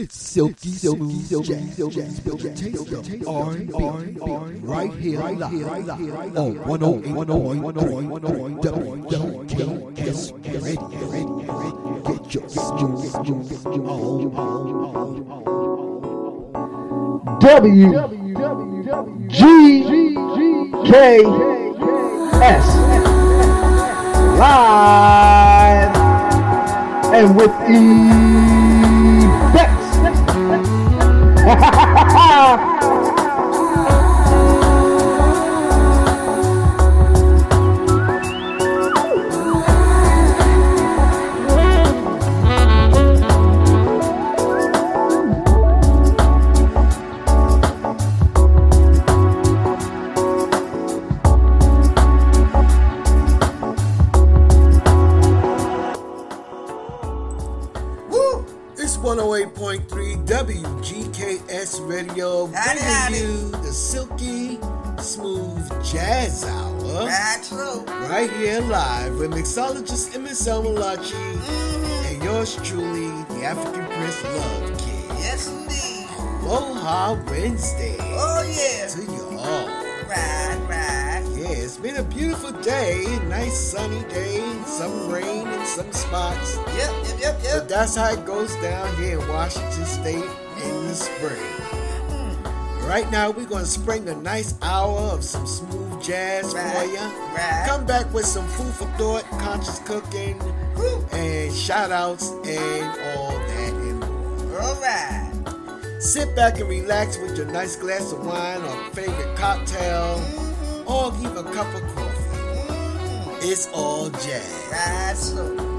It's silky, silky, silky, silky, silky, taste of R&B, right here, right here, right here, on 108.1 WKS Radio, get your, get your, get your, get your, W G K S. Live and with effects. Ha ha ha ha ha! Right here live with mixologist Emmett Malachi mm-hmm. and yours truly, the African Prince Love Kid. Yes, indeed. Aloha Wednesday Oh, yeah. to you all. Right, right. Yeah, it's been a beautiful day, nice sunny day, some rain in some spots. Yep, yep, yep, yep. But that's how it goes down here in Washington State in the spring. Mm-hmm. Right now, we're going to spring a nice hour of some smooth jazz for Right, you. right. Come back with some food for thought, conscious cooking, Woo. and shout outs and all that and more. All right. Sit back and relax with your nice glass of wine or favorite cocktail, mm-hmm. or even a cup of coffee. Mm-hmm. It's all jazz. That's true.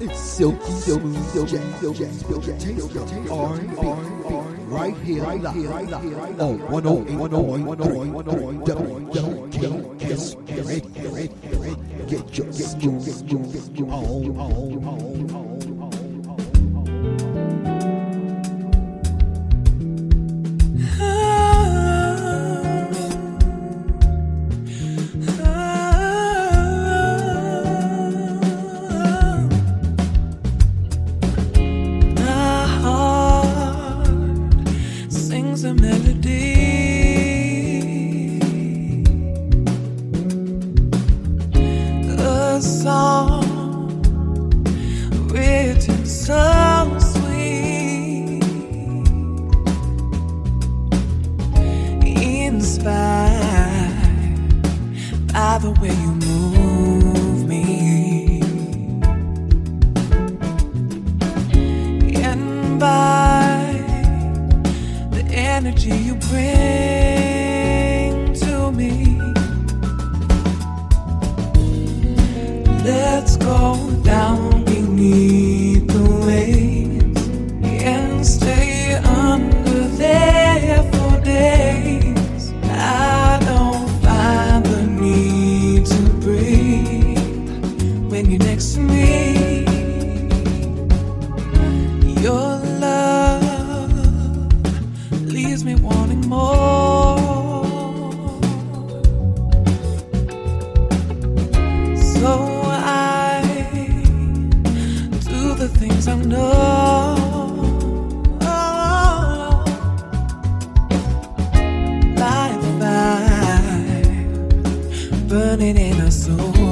It's silky, silky, silky, silky, silky, right here, right here, right here. Oh, 108.3 WQS Radio. Get your smooth on. burning in our soul.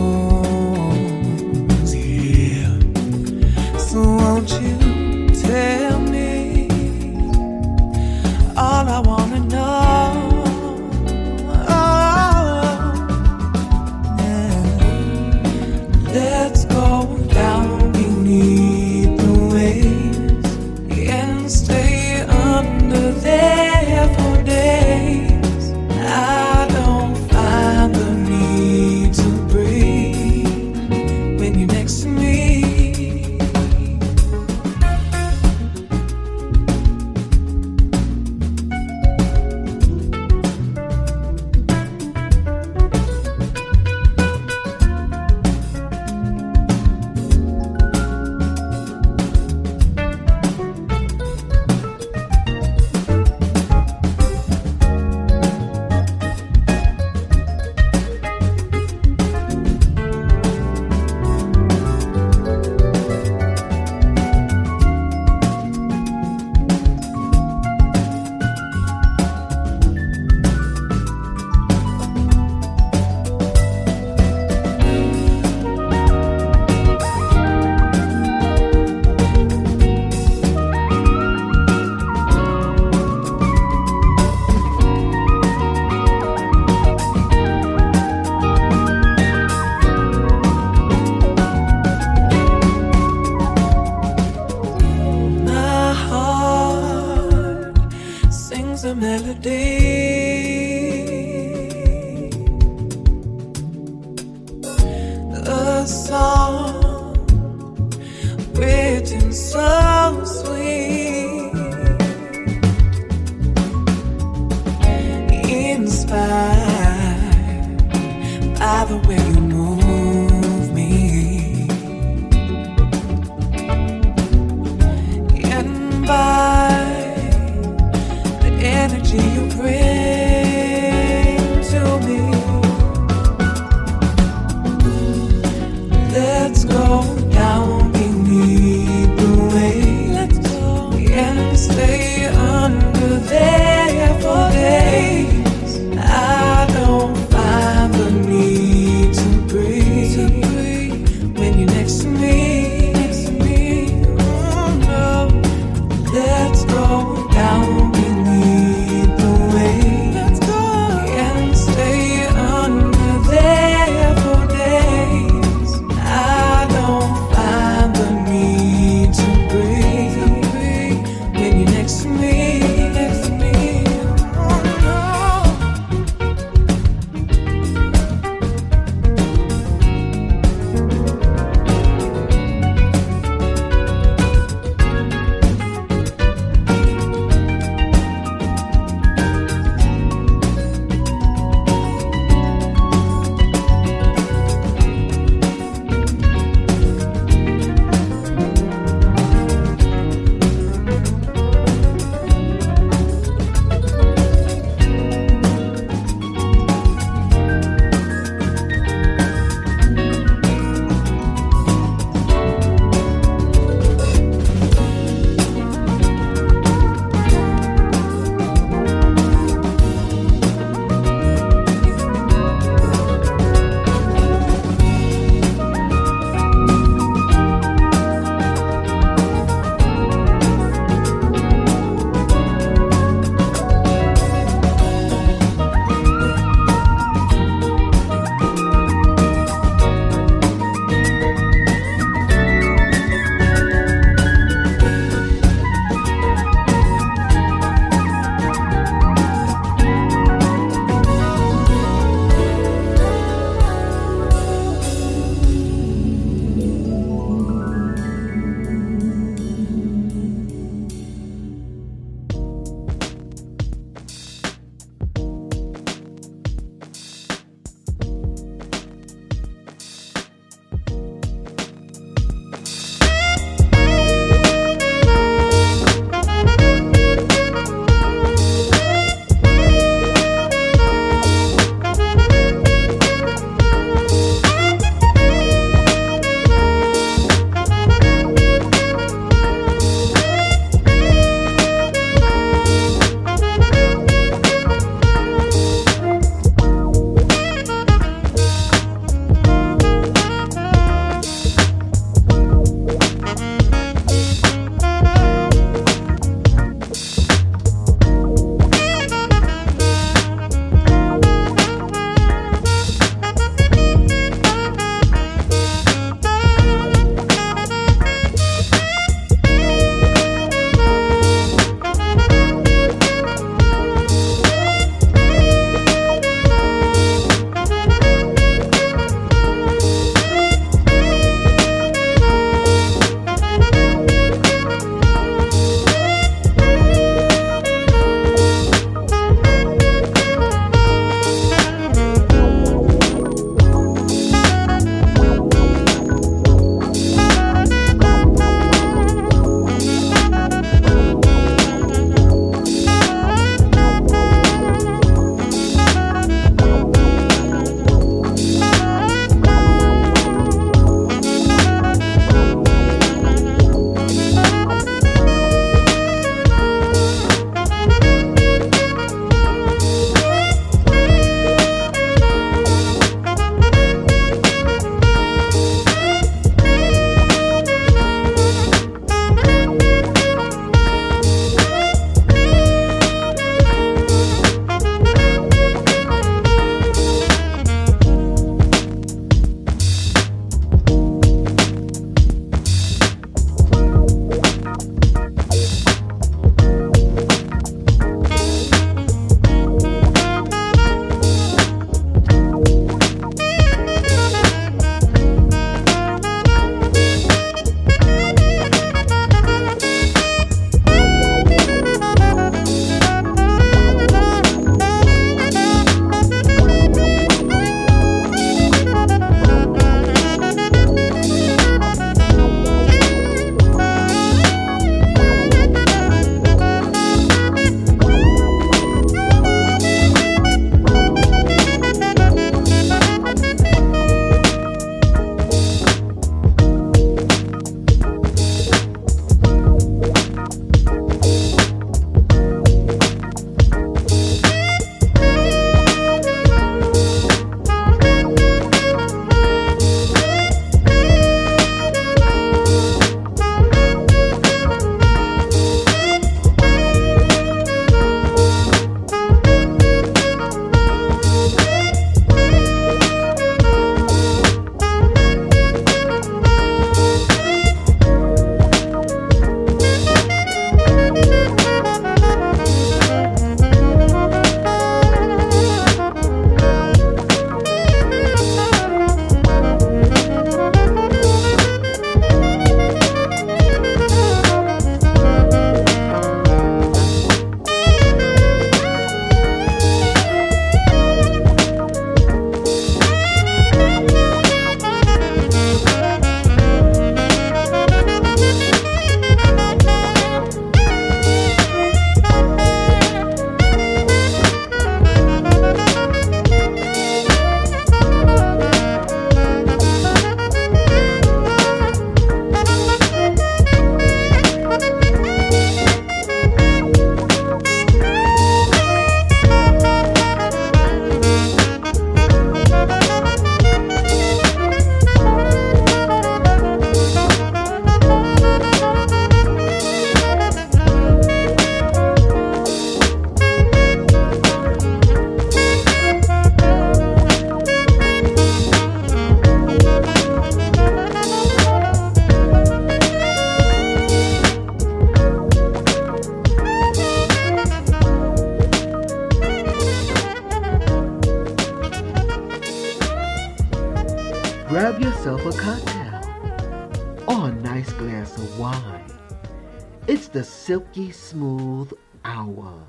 Silky smooth hour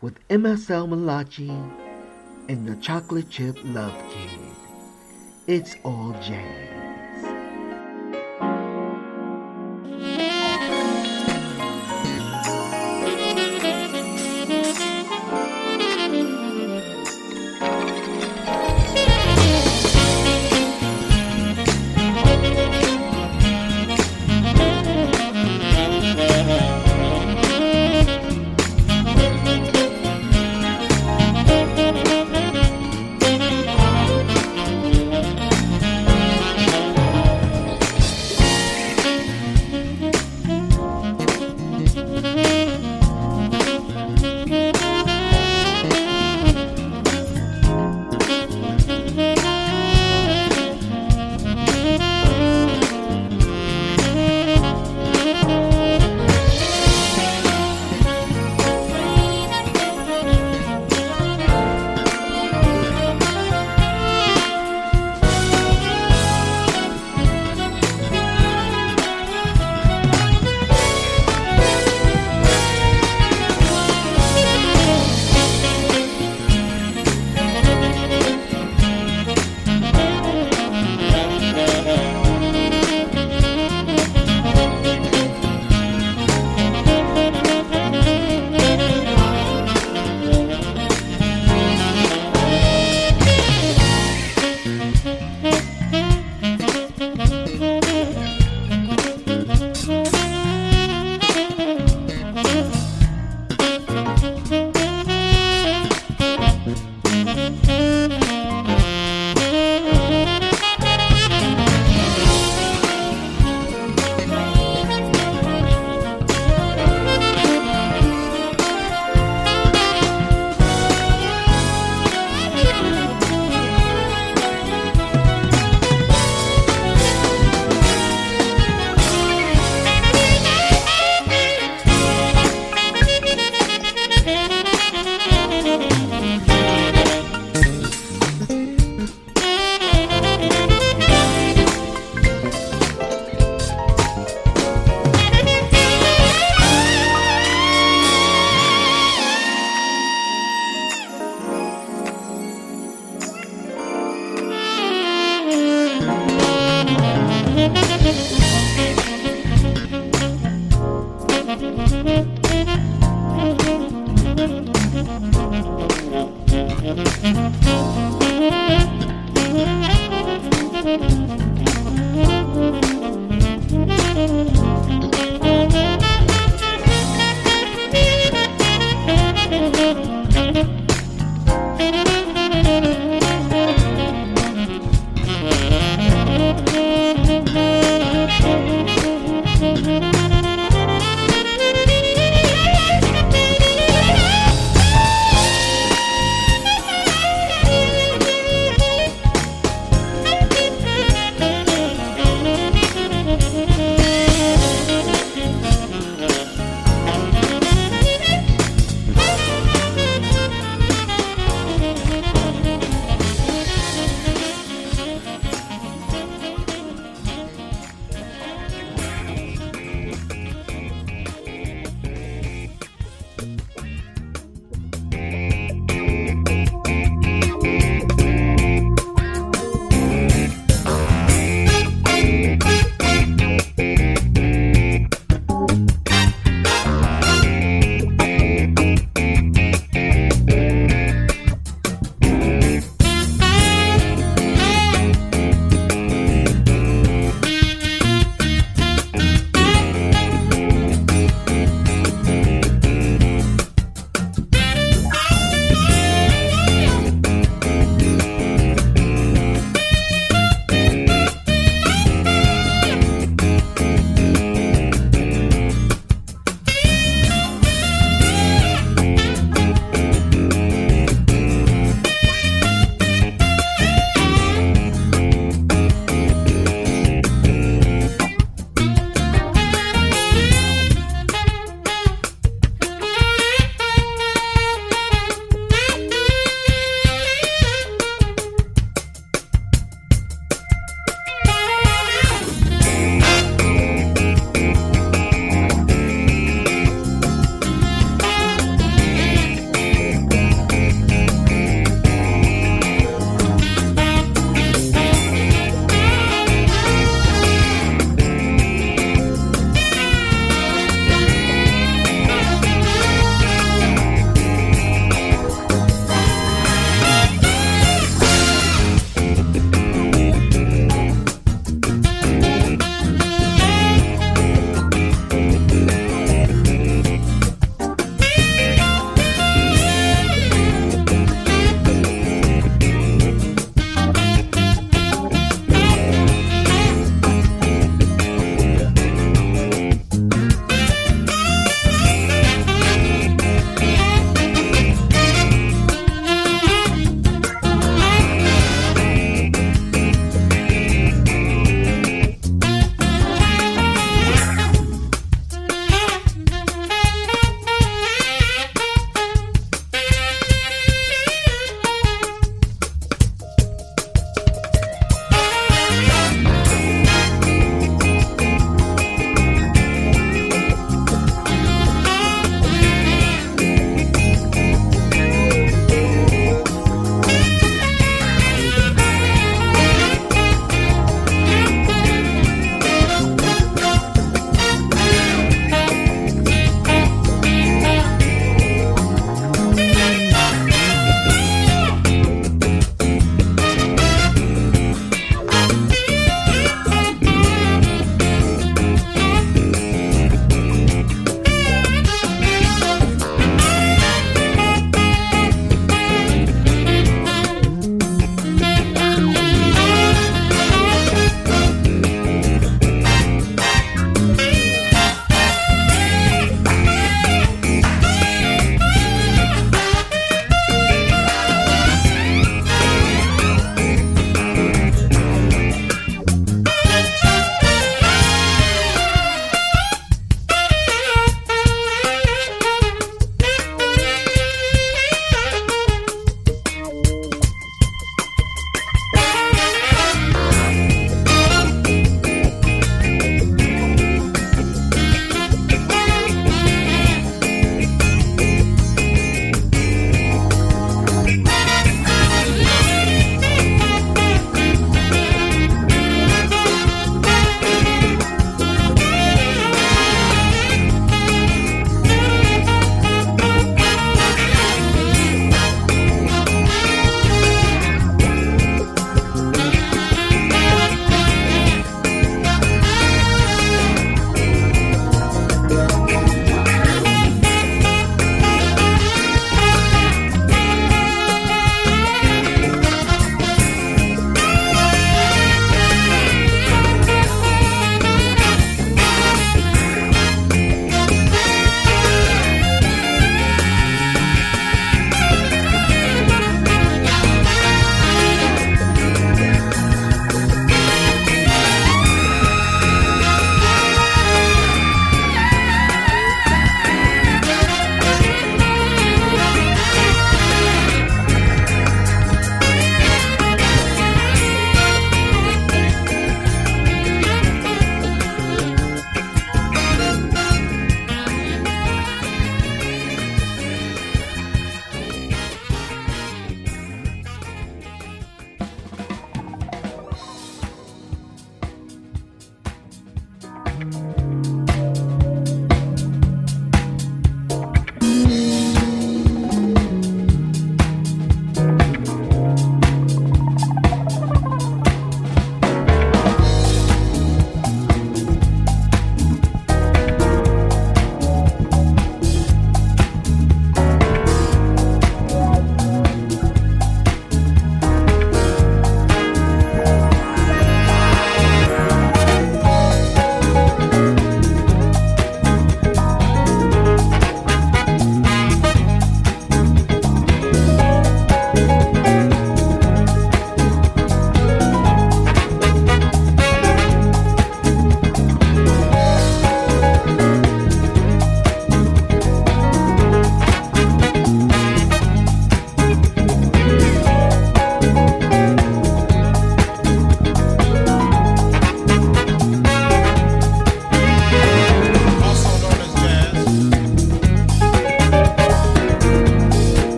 with MSL Malachi and the chocolate chip love kid. It's all jazz.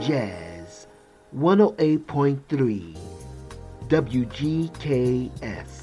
Jazz 108.3 WGKS.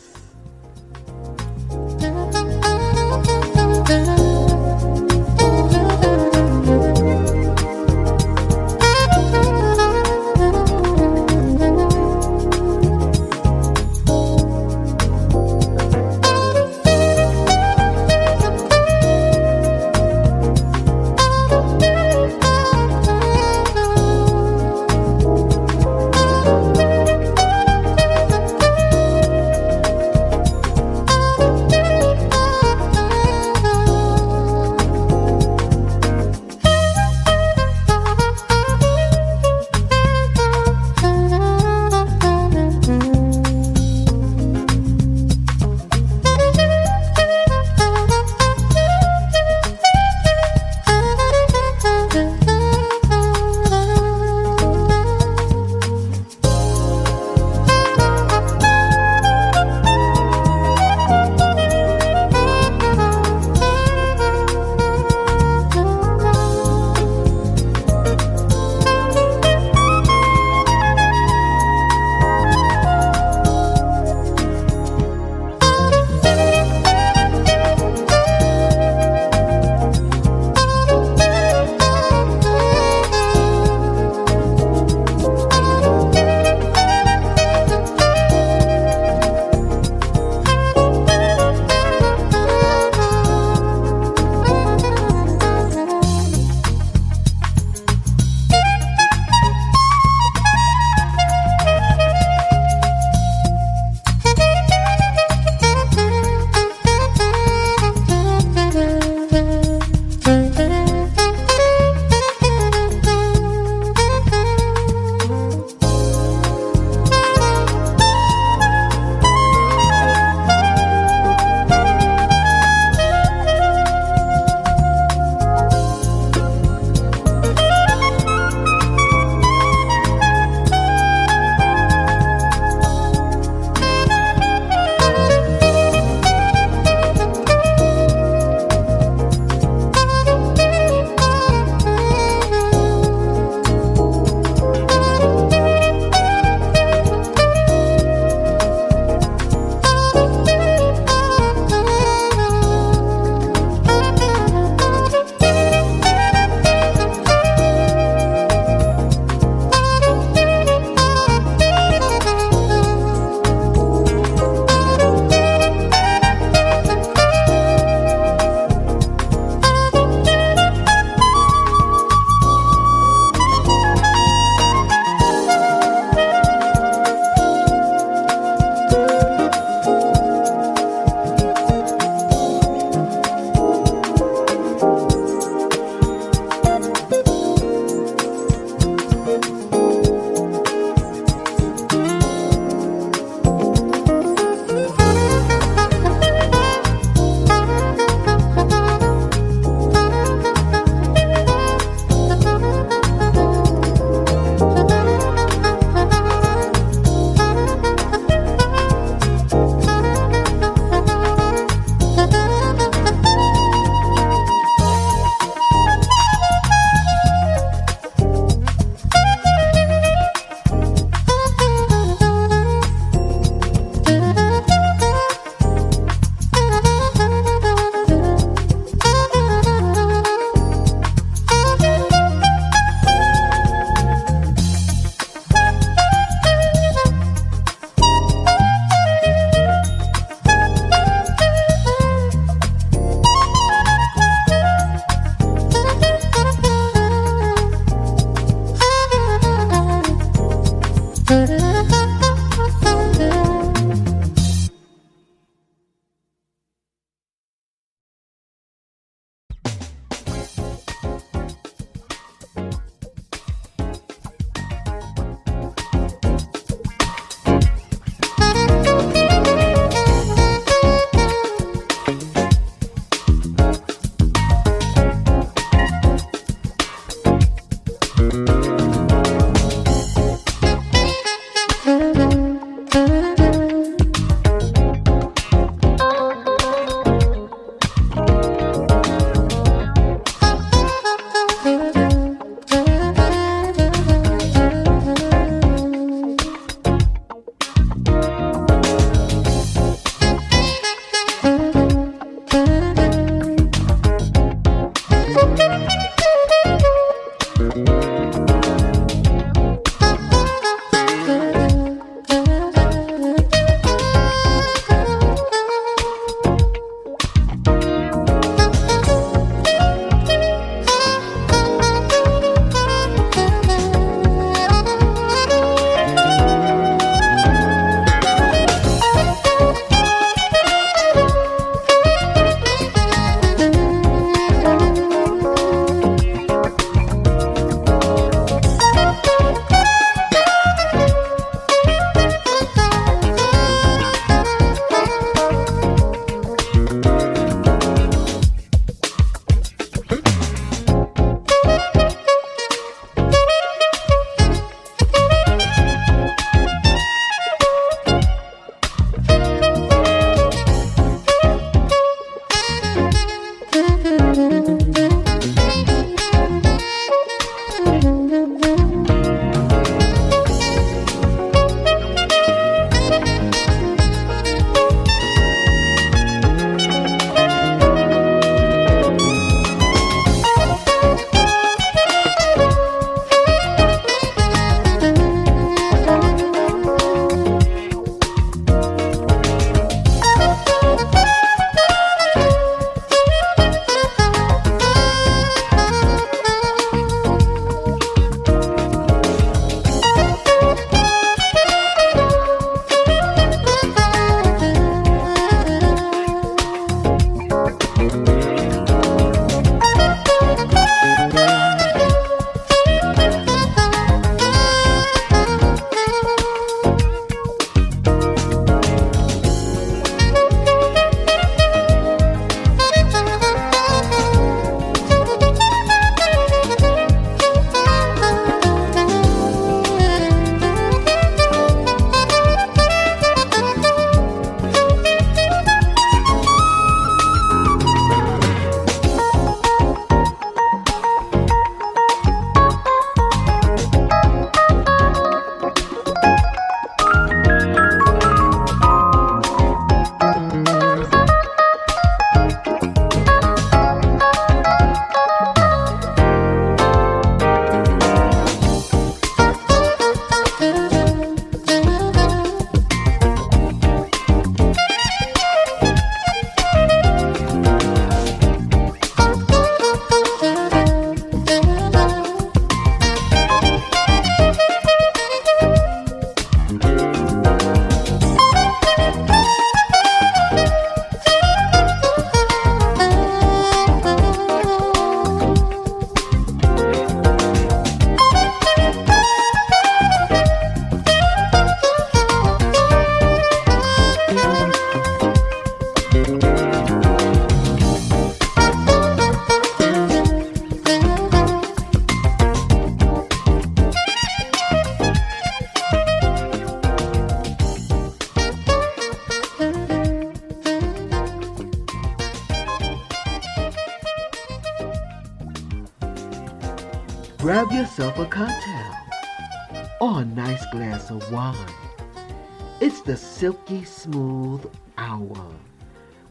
Smooth hour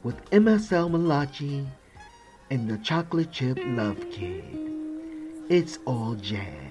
with MSL Malachi and the chocolate chip love kid. It's all jazz.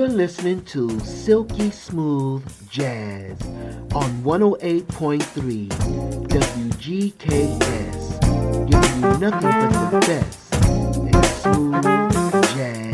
You're listening to Silky Smooth Jazz on 108.3 WGKS, giving you nothing but the best in smooth jazz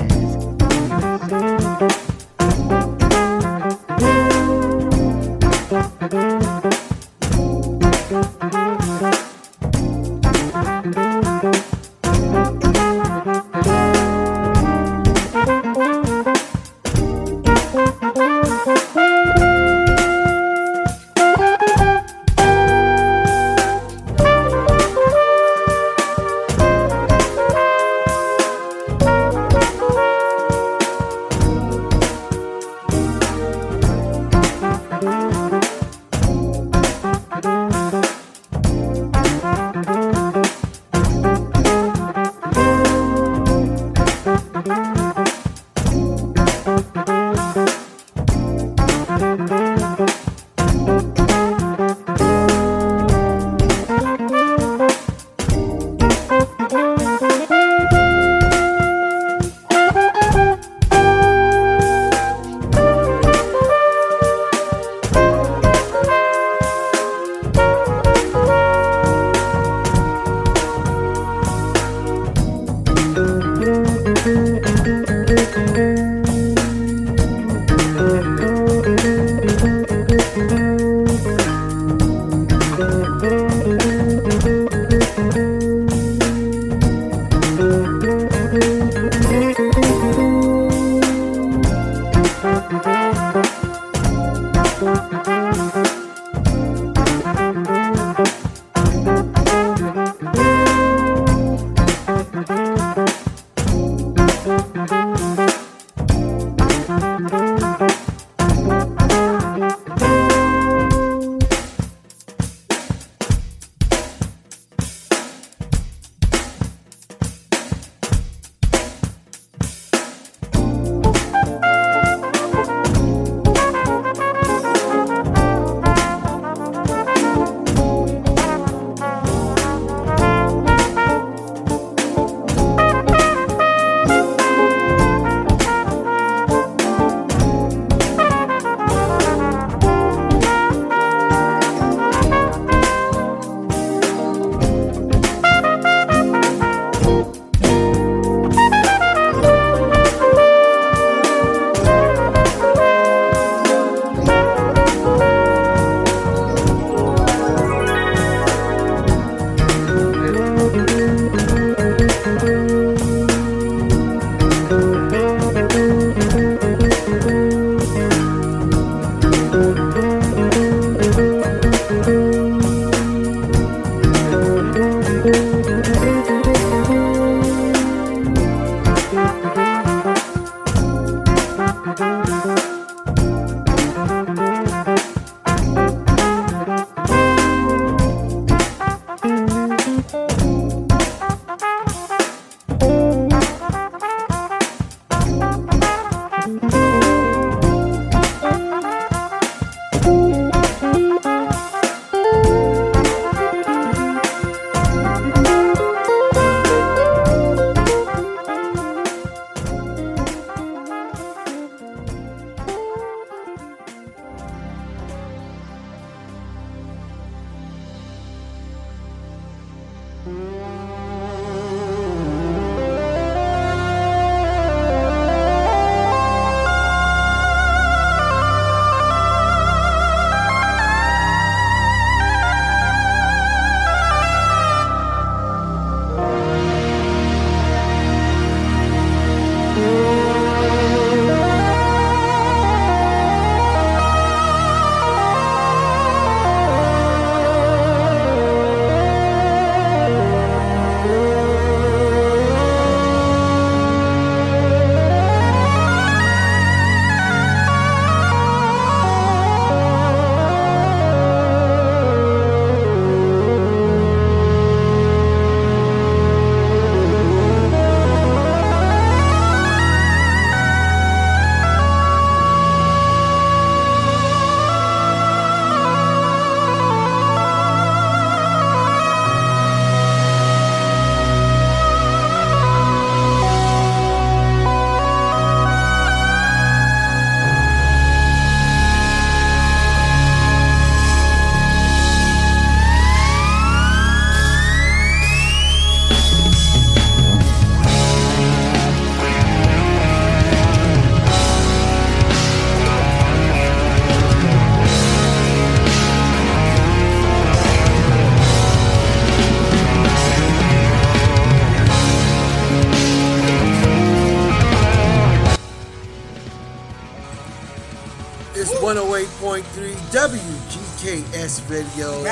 WGKS Radio,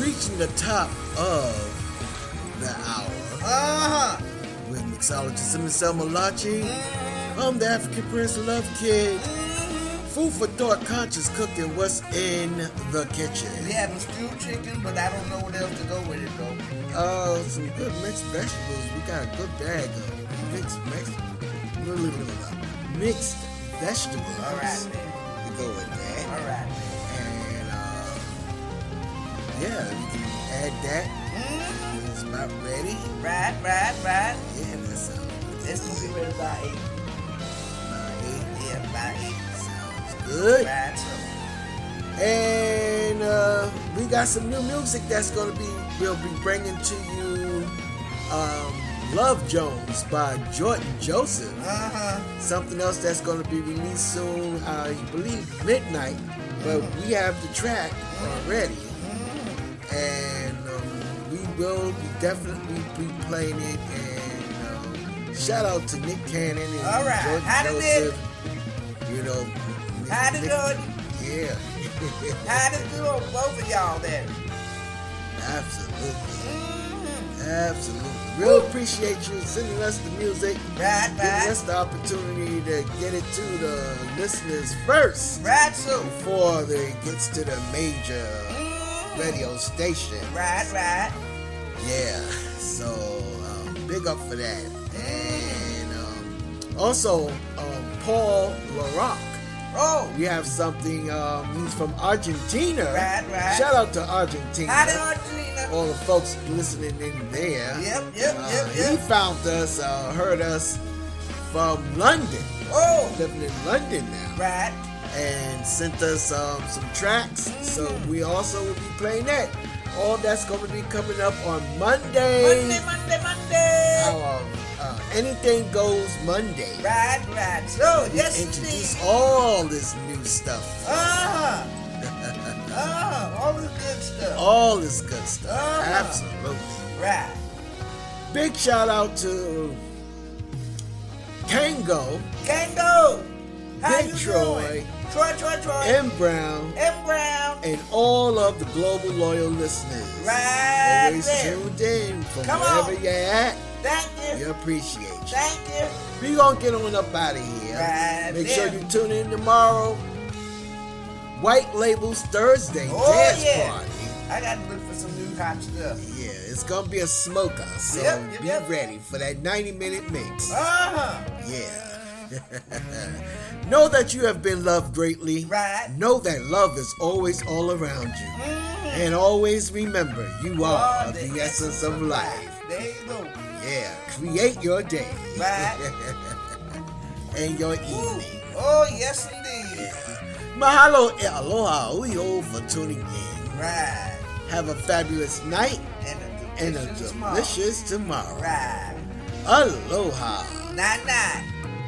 reaching the top of the hour Uh huh. with mixologist Marcel Malachi. I'm the African Prince Love Kid. Food for thought, conscious cooking. What's in the kitchen? We have a stewed chicken, but I don't know what else to go with it though. Uh, some good mixed vegetables. We got a good bag of mixed mixed mixed vegetables. All right, man. To go with that. All right, yeah, add that. Mm, It's about ready. right, right, right. Yeah, that sounds It's gonna be ready by eight. about eight. Yeah, by eight. Sounds good. Right, so. And uh, we got some new music that's gonna be we'll be bringing to you. Um, Love Jones by Jordan Joseph. Uh huh. Something else that's gonna be released soon. I believe midnight, but we have the track already, and um, we will be definitely be playing it. And um, shout out to Nick Cannon and All right. Jordan How did Joseph. You know, Nick- How to Nick- do it? Yeah. How to do it, both of y'all there. Absolutely. Mm-hmm. Absolutely. Real appreciate you sending us the music, Right, giving right. us the opportunity to get it to the listeners first Right, so. before it gets to the major Mm, radio station. Right, right. Yeah. So um, big up for that. And um, also um, Paul LaRock. Oh, We have something. Um, he's from Argentina. Right, right. Shout out to Argentina. did Argentina? all the folks listening in there. Yep, yep, Uh, yep, He found us, uh, heard us from London, Oh, living in London now, right. And sent us um, some tracks. So we also will be playing that. All that's going to be coming up on Monday. Monday, Monday, Monday. Our uh, Anything Goes Monday. Right, right. So, yes, introduce all this new stuff. Uh-huh. Uh-huh. All the good stuff. all this good stuff. Uh-huh. Absolutely. Right. Big shout out to Kango. Kango. How Big you Troy. doing? Troy, Troy, Troy. M. Brown, M. Brown. and all of the global loyal listeners. Right Always there. tuned in from Come wherever on. you're at. Thank you. We appreciate you. Thank you. We gonna get on up out of here. Right Make there. sure you tune in tomorrow. White Labels Thursday Oh, dance yeah. party. I got to look for some new hot stuff. Yeah, it's gonna be a smoker, so Yep, yep, be yep. ready for that 90 minute mix. Uh-huh. Yeah. know that you have been loved greatly. Right. Know that love is always all around you. Mm. And always remember, you are Oh, the essence of life. There you go. Yeah. Create your day. Right. and your Ooh. evening. Oh, yes, indeed. Mahalo e aloha uyo for tuning in. Right. Have a fabulous night And a and a delicious tomorrow. tomorrow. Right. Aloha. Night, night.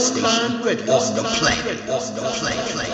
Station on the planet. On the planet.